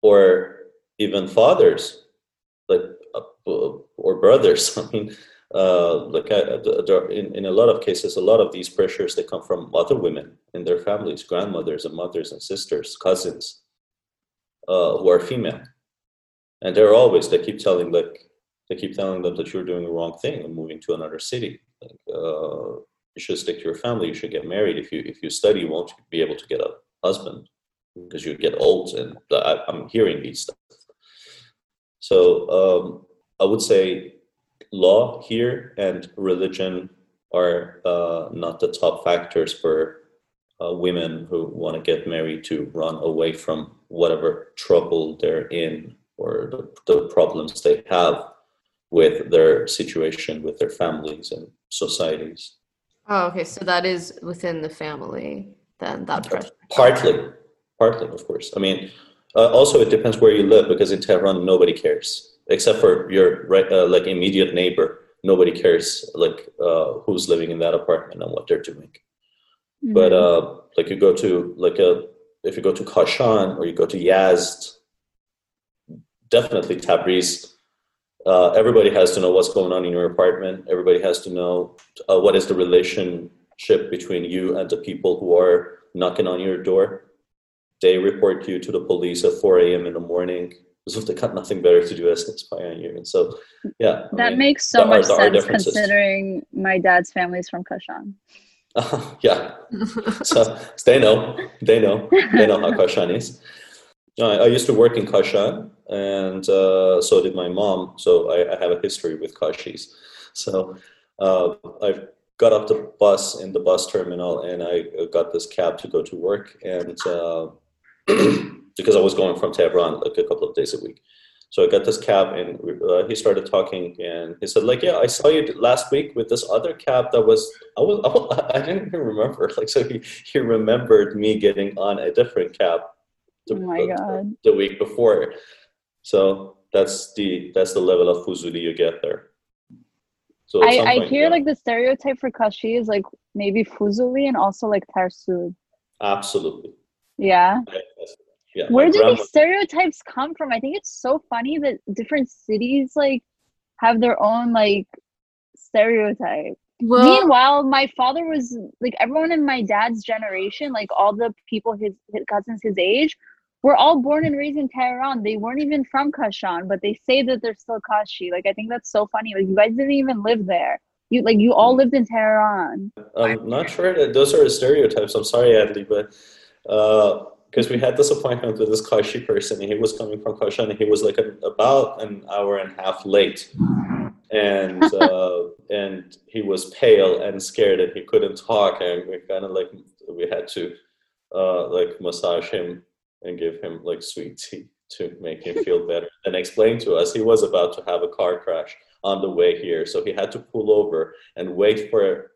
Speaker 1: or even fathers, like uh, or brothers. I mean, uh, like uh, in, in a lot of cases, a lot of these pressures they come from other women in their families, grandmothers and mothers and sisters, cousins, uh, who are female, and they're always they keep telling like they keep telling them that you're doing the wrong thing and moving to another city. Like, uh, you should stick to your family. You should get married. If you if you study, you won't be able to get a husband because you get old. And I, am hearing these stuff. So um, I would say law here and religion are uh, not the top factors for uh, women who want to get married to run away from whatever trouble they're in or the, the problems they have with their situation with their families and societies.
Speaker 3: Oh, okay. So that is within the family, then that pressure.
Speaker 1: Partly, partly, of course. I mean, uh, also it depends where you live because in Tehran nobody cares except for your right, uh, like immediate neighbor. Nobody cares like uh, who's living in that apartment and what they're doing. Mm-hmm. But uh, like you go to like a if you go to Kashan or you go to Yazd, definitely Tabriz. Uh, everybody has to know what's going on in your apartment. Everybody has to know uh, what is the relationship between you and the people who are knocking on your door. They report you to the police at 4 a.m. in the morning as if they got nothing better to do as on you. And so, yeah.
Speaker 4: That I mean, makes so much are, sense considering my dad's family's from Kashan.
Speaker 1: Uh, yeah. so they know, they know, they know how Kashan is. I, I used to work in Kashan, and uh, so did my mom. So I, I, have a history with Kashis. So uh, I got off the bus in the bus terminal, and I got this cab to go to work, and uh, because I was going from Tehran like a couple of days a week. So I got this cab, and uh, he started talking, and he said, like, yeah, I saw you last week with this other cab that was, I was, I didn't even remember. Like, so he, he remembered me getting on a different cab.
Speaker 4: The, oh my god!
Speaker 1: The, the week before, so that's the that's the level of fuzuli you get there. So
Speaker 4: I, I
Speaker 1: point,
Speaker 4: hear
Speaker 1: yeah,
Speaker 4: like the stereotype for Kashi is like maybe Fuzuli and also like Tarsud.
Speaker 1: absolutely.
Speaker 4: Yeah.
Speaker 1: I- Yeah,
Speaker 4: Where do
Speaker 1: grandma-
Speaker 4: these stereotypes come from? I think it's so funny that different cities like have their own like stereotype.
Speaker 3: Well,
Speaker 4: Meanwhile, my father was like everyone in my dad's generation, like all the people his, his cousins his age, were all born and raised in Tehran. They weren't even from Kashan, but they say that they're still Kashi. Like I think that's so funny. Like you guys didn't even live there. You like you all mm. lived in Tehran.
Speaker 1: I'm not sure that those are stereotypes. I'm sorry, Adlee, but because we had this appointment with this Kashi person, and he was coming from Kashan, and he was like an, about an hour and a half late, and uh, and he was pale and scared, and he couldn't talk, and we kind of like we had to uh, like massage him and give him like sweet tea to make him feel better, and explain to us he was about to have a car crash on the way here, so he had to pull over and wait for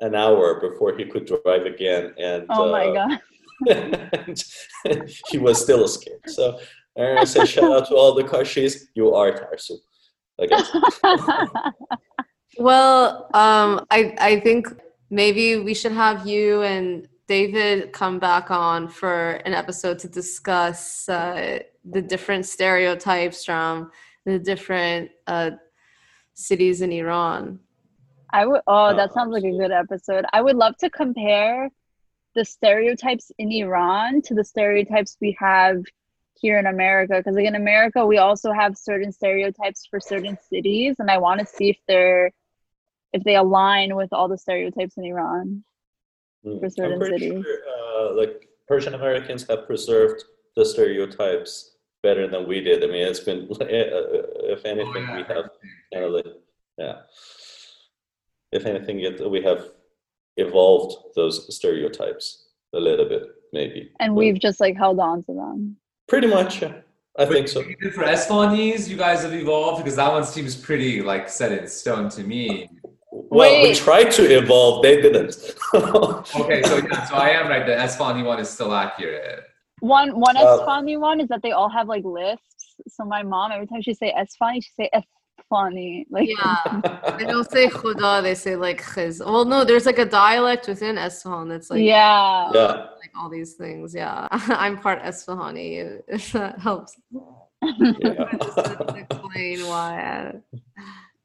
Speaker 1: an hour before he could drive again, and
Speaker 4: Oh my
Speaker 1: uh,
Speaker 4: god.
Speaker 1: And he was still scared. So I say shout out to all the Kashis. You are Tarsu. I guess.
Speaker 3: Well, um, I I think maybe we should have you and David come back on for an episode to discuss uh, the different stereotypes from the different uh, cities in Iran.
Speaker 4: I would. Oh,
Speaker 1: Oh,
Speaker 4: that sounds like a good episode. I would love to compare the stereotypes in Iran to the stereotypes we have here in America. Because like in America, we also have certain stereotypes for certain cities, and I want to see if they're if they align with all the stereotypes in Iran.
Speaker 1: Mm.
Speaker 4: For certain
Speaker 1: I'm
Speaker 4: cities.
Speaker 1: sure uh, like Persian Americans have preserved the stereotypes better than we did. I mean, it's been uh, if anything, we have kind of like yeah. If anything, yet we have evolved those stereotypes a little bit, maybe.
Speaker 4: And
Speaker 1: But
Speaker 4: we've just like held on to them.
Speaker 1: pretty much. yeah. I think so.
Speaker 2: Even for Espanese, you guys have evolved because that one seems pretty like set in stone to me.
Speaker 1: Well, we tried to evolve, they didn't.
Speaker 2: Okay, so yeah, so I am right. The Espani one is still accurate.
Speaker 4: One one
Speaker 1: Uh,
Speaker 4: Esfani one is that they all have like lisps. So my mom, every time she say Esfani, she say Esfani. Like
Speaker 3: Yeah, they don't say khuda, they say like khiz. Well, no, there's like a dialect within Esfahan that's like
Speaker 4: yeah.
Speaker 1: yeah.
Speaker 3: like all these things. Yeah, I'm part Esfahani. If that helps
Speaker 1: yeah.
Speaker 3: explain why. uh,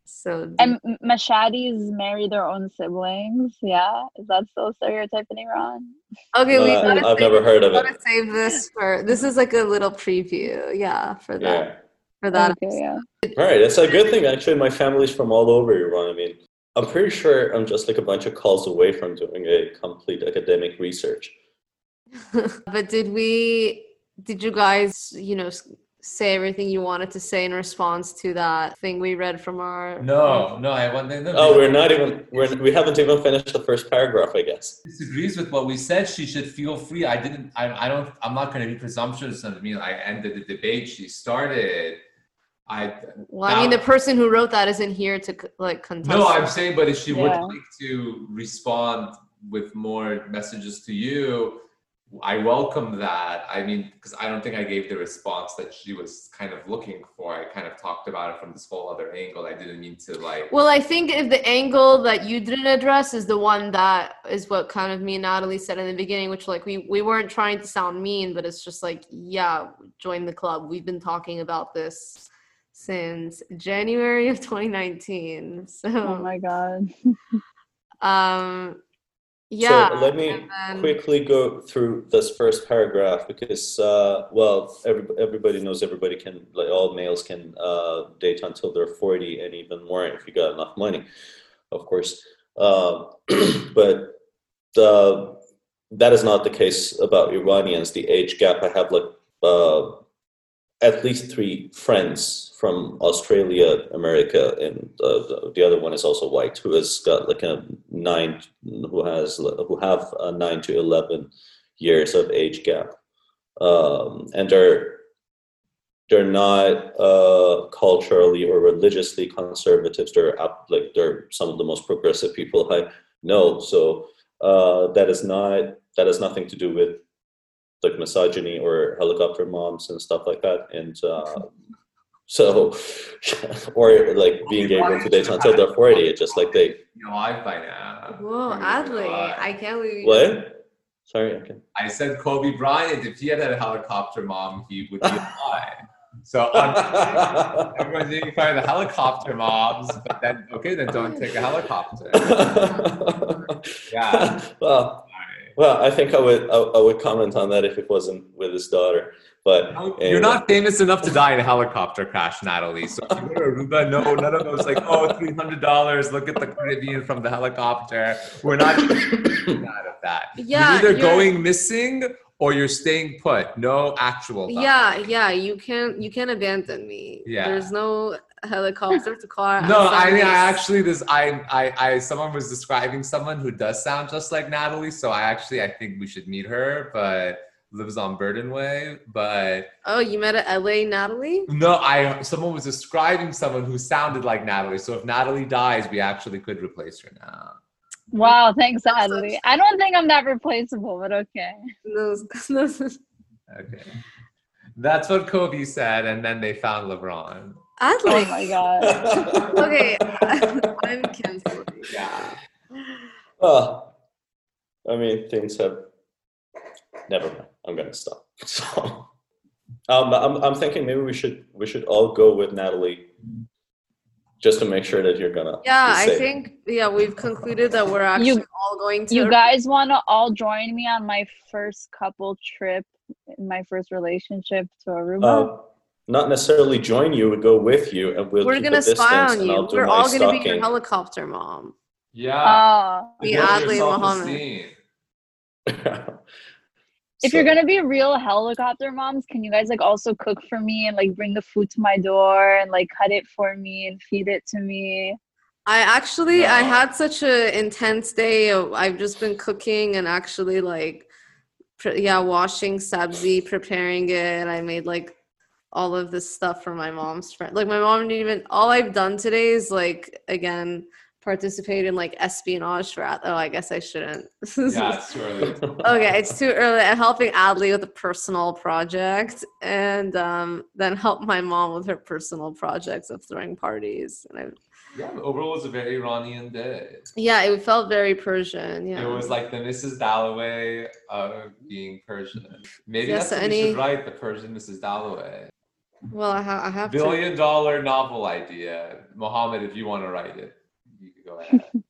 Speaker 3: so
Speaker 4: And M- Mashadis marry their own siblings. Yeah, is that still a stereotype in Iran?
Speaker 3: okay, we
Speaker 1: Uh,
Speaker 3: gotta
Speaker 1: I've
Speaker 3: save,
Speaker 1: never heard of
Speaker 3: gotta
Speaker 1: it.
Speaker 3: save this for. This is like a little preview. Yeah, for that.
Speaker 1: Yeah.
Speaker 3: For that.
Speaker 4: Okay, yeah.
Speaker 1: All right, that's a good thing. Actually, my family's from all over Iran. I mean, I'm pretty sure I'm just like a bunch of calls away from doing a complete academic research.
Speaker 3: but did we? Did you guys, you know, say everything you wanted to say in response to that thing we read from our?
Speaker 2: No, no, I want no,
Speaker 1: Oh, we're not even we're, we haven't even finished the first paragraph, I guess.
Speaker 2: disagrees with what we said. She should feel free. I didn't. I, I don't. I'm not going to be presumptuous. I mean, I ended the debate she started. I
Speaker 3: Well, I mean, the person who wrote that isn't here to like contest.
Speaker 2: No. I'm saying, but if she would like to respond with more messages to you, I welcome that. I mean, because I don't think I gave the response that she was kind of looking for. I kind of talked about it from this whole other angle. I didn't mean to like.
Speaker 3: Well, I think if the angle that you didn't address is the one that is what kind of me and Natalie said in the beginning, which like we we weren't trying to sound mean, but it's just like, yeah, join the club. We've been talking about this since January of 2019. So,
Speaker 4: Oh my god.
Speaker 3: um, yeah.
Speaker 1: So let me
Speaker 3: then-
Speaker 1: quickly go through this first paragraph because, uh, well, every, everybody knows everybody can, like all males can uh, date until they're 40 and even more if you got enough money, of course. Uh, but the, that is not the case about Iranians. The age gap, I have like uh, at least three friends from Australia, America, and uh, the, the other one is also white, who has got like a nine, who has who have a nine to eleven years of age gap, um, and they're they're not uh, culturally or religiously conservatives. They're like they're some of the most progressive people I know. So uh, that is not that has nothing to do with like misogyny or helicopter moms and stuff like that. And uh, So, or like being able to date until they're 40, it's just like they.
Speaker 2: You know, I by now.
Speaker 3: Whoa, Adlee, I can't believe.
Speaker 1: What? Sorry, okay.
Speaker 2: I said Kobe Bryant. If he had a helicopter mom, he would be alive. So um, everyone's making fun of the helicopter moms, but then okay, then don't take a helicopter. Yeah.
Speaker 1: well, well, I think I would I, I would comment on that if it wasn't with his daughter. But oh,
Speaker 2: You're not uh, famous enough to die in a helicopter crash, Natalie. So if you go to Aruba, no, none of those like, oh, three hundred dollars. Look at the Caribbean from the helicopter. We're not out of that.
Speaker 3: Yeah,
Speaker 2: you're either
Speaker 3: you're-
Speaker 2: going missing or you're staying put. No actual. die.
Speaker 3: Yeah, yeah, you can't you can't abandon me.
Speaker 2: Yeah.
Speaker 3: There's no helicopter to call.
Speaker 2: No, I mean, I actually, this, I, I, I, someone was describing someone who does sound just like Natalie. So I actually, I think we should meet her, but lives on Burton Way. But
Speaker 3: Oh, you met a LA Natalie?
Speaker 2: no, I, someone was describing someone who sounded like Natalie. So if Natalie dies, we actually could replace her now.
Speaker 4: Wow, thanks, Adlee. I don't think I'm that replaceable, but okay.
Speaker 3: No, no.
Speaker 2: Okay. That's what Kobe said. And then they found LeBron.
Speaker 3: Adlee.
Speaker 4: Oh my god.
Speaker 3: okay, I'm canceled.
Speaker 2: Yeah.
Speaker 1: well, I mean, things have. Never mind. I'm gonna stop. So, um, I'm I'm thinking maybe we should we should all go with Natalie, just to make sure that you're gonna.
Speaker 3: Yeah, I think yeah, we've concluded that we're actually
Speaker 4: You-
Speaker 3: all going to
Speaker 4: You guys want to all join me on my first couple trip in my first relationship to Aruba?
Speaker 1: Uh, not necessarily join you, we go with you, and we'll
Speaker 3: we're gonna
Speaker 1: a distance,
Speaker 3: spy on
Speaker 1: and
Speaker 3: you. We're all gonna be your helicopter mom.
Speaker 2: Yeah.
Speaker 4: Oh.
Speaker 3: Be
Speaker 2: Build Adlee
Speaker 3: Mohammad.
Speaker 2: self-esteem.
Speaker 4: if you're gonna be real helicopter moms, can you guys like also cook for me and like bring the food to my door and like cut it for me and feed it to me?
Speaker 3: I actually I had such an intense day. I've just been cooking and actually like pre- yeah, washing sabzi, preparing it. I made like all of this stuff from my mom's friend. Like my mom didn't even all I've done today is like again participate in like espionage for oh I guess I shouldn't.
Speaker 2: Yeah, it's too early.
Speaker 3: okay, it's too early. I'm helping Adlee with a personal project and um, then help my mom with her personal projects of throwing parties. And I
Speaker 2: Yeah, overall, it was a very Iranian day.
Speaker 3: yeah, it felt very Persian. Yeah.
Speaker 2: It was like the Mrs. Dalloway of being Persian. Maybe
Speaker 3: Yes,
Speaker 2: that's what we
Speaker 3: any-
Speaker 2: should write, the Persian Mrs. Dalloway.
Speaker 3: Well, I, ha- I have
Speaker 2: Billion dollar novel idea. Mohammad, if you want to write it, you can go ahead.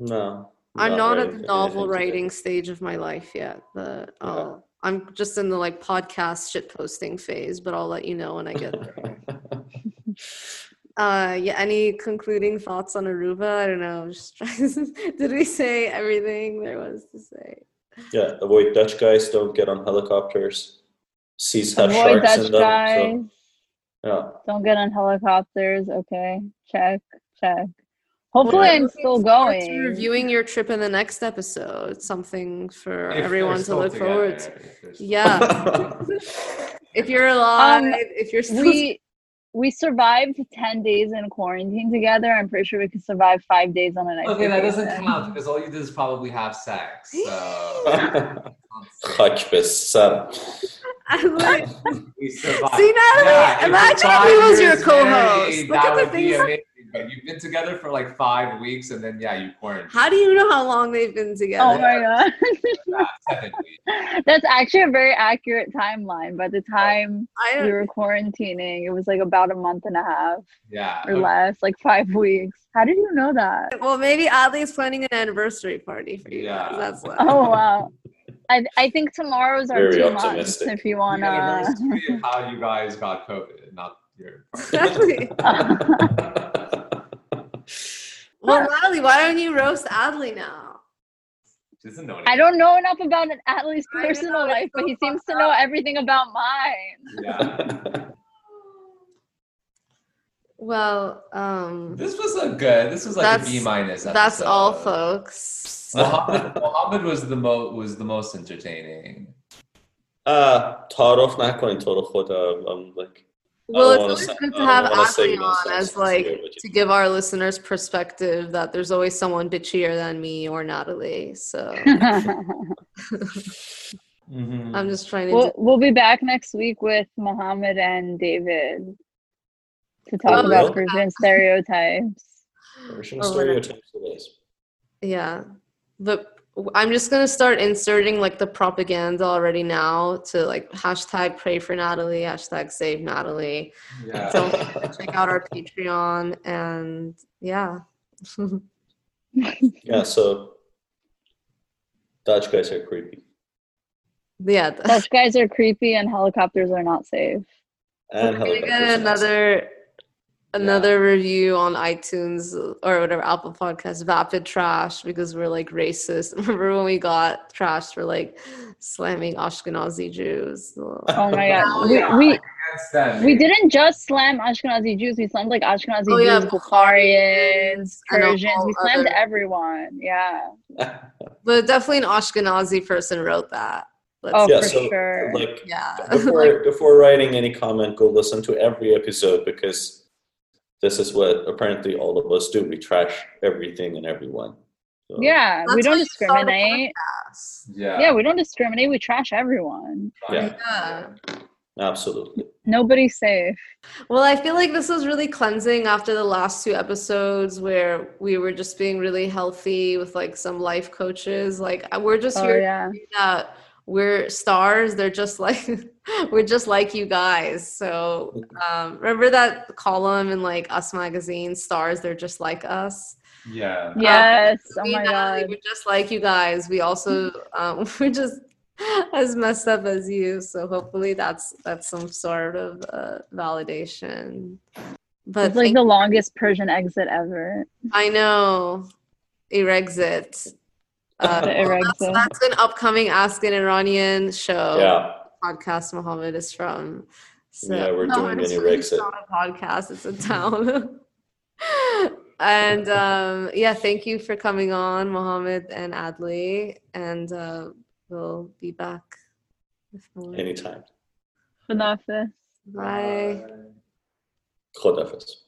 Speaker 1: No.
Speaker 3: to. I'm not at the novel
Speaker 1: anything today.
Speaker 3: writing stage of my life yet. The oh, I'm just in the like podcast shit posting phase, but I'll let you know when I get there. Uh, yeah. Any concluding thoughts on Aruba? I don't know. Just. Did we say everything there was to say?
Speaker 1: Yeah, avoid Dutch guys. Don't get on helicopters. Seas have
Speaker 4: Avoid
Speaker 1: sharks
Speaker 4: Dutch
Speaker 1: in them.
Speaker 4: guys.
Speaker 1: So, yeah.
Speaker 4: Don't get on helicopters. Okay, check, check. Hopefully,
Speaker 3: Well,
Speaker 4: I'm still going.
Speaker 3: Reviewing your trip in the next episode. It's Something for
Speaker 2: If
Speaker 3: everyone to
Speaker 2: still
Speaker 3: look forward to.
Speaker 2: if
Speaker 3: Yeah. if you're alive,
Speaker 4: Um,
Speaker 3: if you're still
Speaker 4: We we survived ten days in quarantine together. I'm pretty sure we could survive five days on an ice
Speaker 2: Okay, that doesn't
Speaker 4: vacation.
Speaker 2: count because all you did is probably have sex. So
Speaker 1: Hak sen.
Speaker 3: I'm like,
Speaker 2: we survived.
Speaker 3: See, Natalie,
Speaker 2: Yeah,
Speaker 3: imagine if he was your co-host.
Speaker 2: married,
Speaker 3: Look
Speaker 2: that
Speaker 3: at the
Speaker 2: would be
Speaker 3: things-
Speaker 2: amazing. But you've been together for like five weeks, and then yeah, you quarantined.
Speaker 3: how do you know how long they've been together?
Speaker 4: Oh my god,
Speaker 2: Yeah, seven weeks.
Speaker 4: that's actually a very accurate timeline. By the oh. time
Speaker 3: I
Speaker 4: we were quarantining, it was like about a month and a half
Speaker 2: Yeah.
Speaker 4: or less, like five weeks. How did you know that?
Speaker 3: well, maybe Adlee's planning an anniversary party for you
Speaker 2: Yeah.
Speaker 3: guys. That's what.
Speaker 4: Oh wow. I, I think tomorrow's our
Speaker 1: Very
Speaker 4: two months if you
Speaker 2: The
Speaker 4: wanna
Speaker 2: anniversary of how you guys got COVID, not your.
Speaker 3: Exactly. Well, Natalie, why don't you roast Adlee now?
Speaker 2: She doesn't know
Speaker 4: I don't know enough about Adlee's
Speaker 3: I know,
Speaker 4: personal
Speaker 3: it's
Speaker 4: life, but he seems to know everything about mine.
Speaker 2: Yeah.
Speaker 3: Well, um,
Speaker 2: This was a good. This was like
Speaker 3: That's-
Speaker 2: a B minus.
Speaker 3: that's all, folks.
Speaker 2: Mohammad was the most was the most entertaining.
Speaker 1: Uh, تعارف نکنین تو khoda I'm like
Speaker 3: well, it's always good to have Ashley on as like to give our listeners perspective that there's always someone bitchier than me or Natalie. So
Speaker 2: mm-hmm.
Speaker 3: I'm just trying to.
Speaker 4: We'll, do- we'll, be back next week with Mohammad and David to talk
Speaker 1: oh,
Speaker 4: about Persian stereotypes.
Speaker 1: Persian stereotypes, it is.
Speaker 3: Yeah but I'm just gonna start inserting like the propaganda already now to like hashtag pray for Natalie, hashtag save Natalie.
Speaker 2: Yeah.
Speaker 3: Don't forget to check out our Patreon and yeah.
Speaker 1: Yeah, so Dutch guys are creepy.
Speaker 3: yeah.
Speaker 4: Dutch guys are creepy and helicopters are not safe.
Speaker 1: And
Speaker 3: We're gonna get
Speaker 1: are not safe.
Speaker 3: Another another review on iTunes or whatever Apple Podcast, Vapid Trash, because we're like racist. Remember when we got trashed for like slamming Ashkenazi Jews?
Speaker 4: Oh my god.
Speaker 2: Yeah,
Speaker 4: We, we
Speaker 2: I
Speaker 4: we didn't just slam Ashkenazi Jews, we slammed like Ashkenazi
Speaker 3: Oh, yeah,
Speaker 4: Jews, Bukharians, Persians. We slammed
Speaker 3: other-
Speaker 4: everyone. Yeah.
Speaker 3: But definitely an Ashkenazi person wrote that. Let's-
Speaker 4: Oh,
Speaker 1: yeah,
Speaker 4: for
Speaker 1: so
Speaker 4: sure.
Speaker 1: like
Speaker 3: yeah.
Speaker 1: before before writing any comment, go listen to every episode because this is what apparently all of us do. We trash everything and everyone. So,
Speaker 4: Yeah, we don't
Speaker 3: why you start a
Speaker 4: discriminate.
Speaker 2: Yeah.
Speaker 4: Yeah, we don't discriminate. We trash everyone.
Speaker 1: Yeah,
Speaker 3: Yeah.
Speaker 1: absolutely.
Speaker 4: Nobody's safe.
Speaker 3: Well, I feel like this was really cleansing after the last two episodes where we were just being really healthy with like some life coaches. Like we're just
Speaker 4: Oh,
Speaker 3: here
Speaker 4: yeah.
Speaker 3: that we're stars. They're just like we're just like you guys. So um, remember that column in like Us magazine, stars. They're just like us.
Speaker 2: Yeah.
Speaker 4: Yes. Oh my
Speaker 3: Natalie,
Speaker 4: god.
Speaker 3: We're just like you guys. We also um, we're just as messed up as you. So hopefully that's that's some sort of uh, validation. But
Speaker 4: It's like the longest Persian exit ever.
Speaker 3: I know Erexit. Uh,
Speaker 4: The
Speaker 3: that's, that's an upcoming Ask an Iranian show
Speaker 1: Yeah,
Speaker 3: podcast. Mohammad is from. So,
Speaker 1: Yeah, we're
Speaker 3: no,
Speaker 1: doing
Speaker 3: it's,
Speaker 1: an
Speaker 3: it's
Speaker 1: Erexit.
Speaker 3: not a podcast. It's a town. and um, yeah, thank you for coming on, Mohammad and Adlee, and uh, we'll be back.
Speaker 1: anytime.
Speaker 4: Banafis.
Speaker 3: Bye.
Speaker 1: Khodafis.